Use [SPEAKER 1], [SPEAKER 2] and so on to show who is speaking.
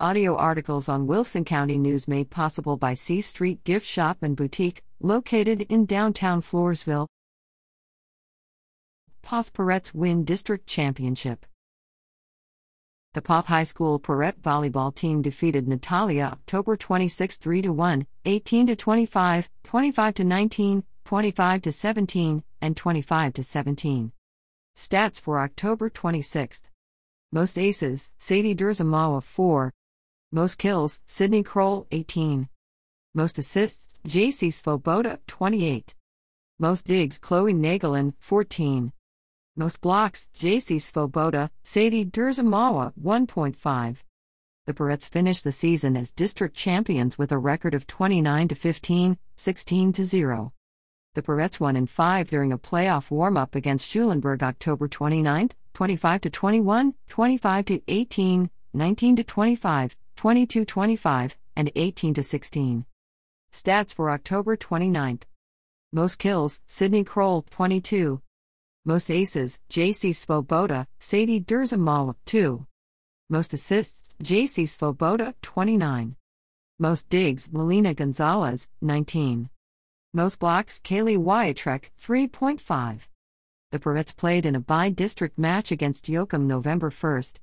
[SPEAKER 1] Audio articles on Wilson County News made possible by C Street Gift Shop and Boutique, located in downtown Floresville. Poth Pirettes win district championship. The Poth High School Pirette volleyball team defeated Natalia October 26 3 1, 18 25, 25 19, 25 17, and 25 17. Stats for October 26. Most aces, Sadie Durzamawa 4. Most kills, Sydney Kroll 18. Most assists, JC Svoboda 28. Most digs, Chloe Nagelin 14. Most blocks, JC Svoboda, Sadie Durzamawa 1.5. The Pirettes finished the season as district champions with a record of 29 to 15, 16 to 0. The Pirettes won in 5 during a playoff warm-up against Schulenburg October 29, 25 to 21, 25 to 18, 19 to 25, 22 25, and 18 16. Stats for October 29. Most kills, Sydney Kroll 22. Most aces, JC Svoboda, Sadie Durzamawa 2. Most assists, JC Svoboda 29. Most digs, Melina Gonzalez 19. Most blocks, Kaylee Wiatrek 3.5. The Pirettes played in a bi district match against Yoakum November 1st,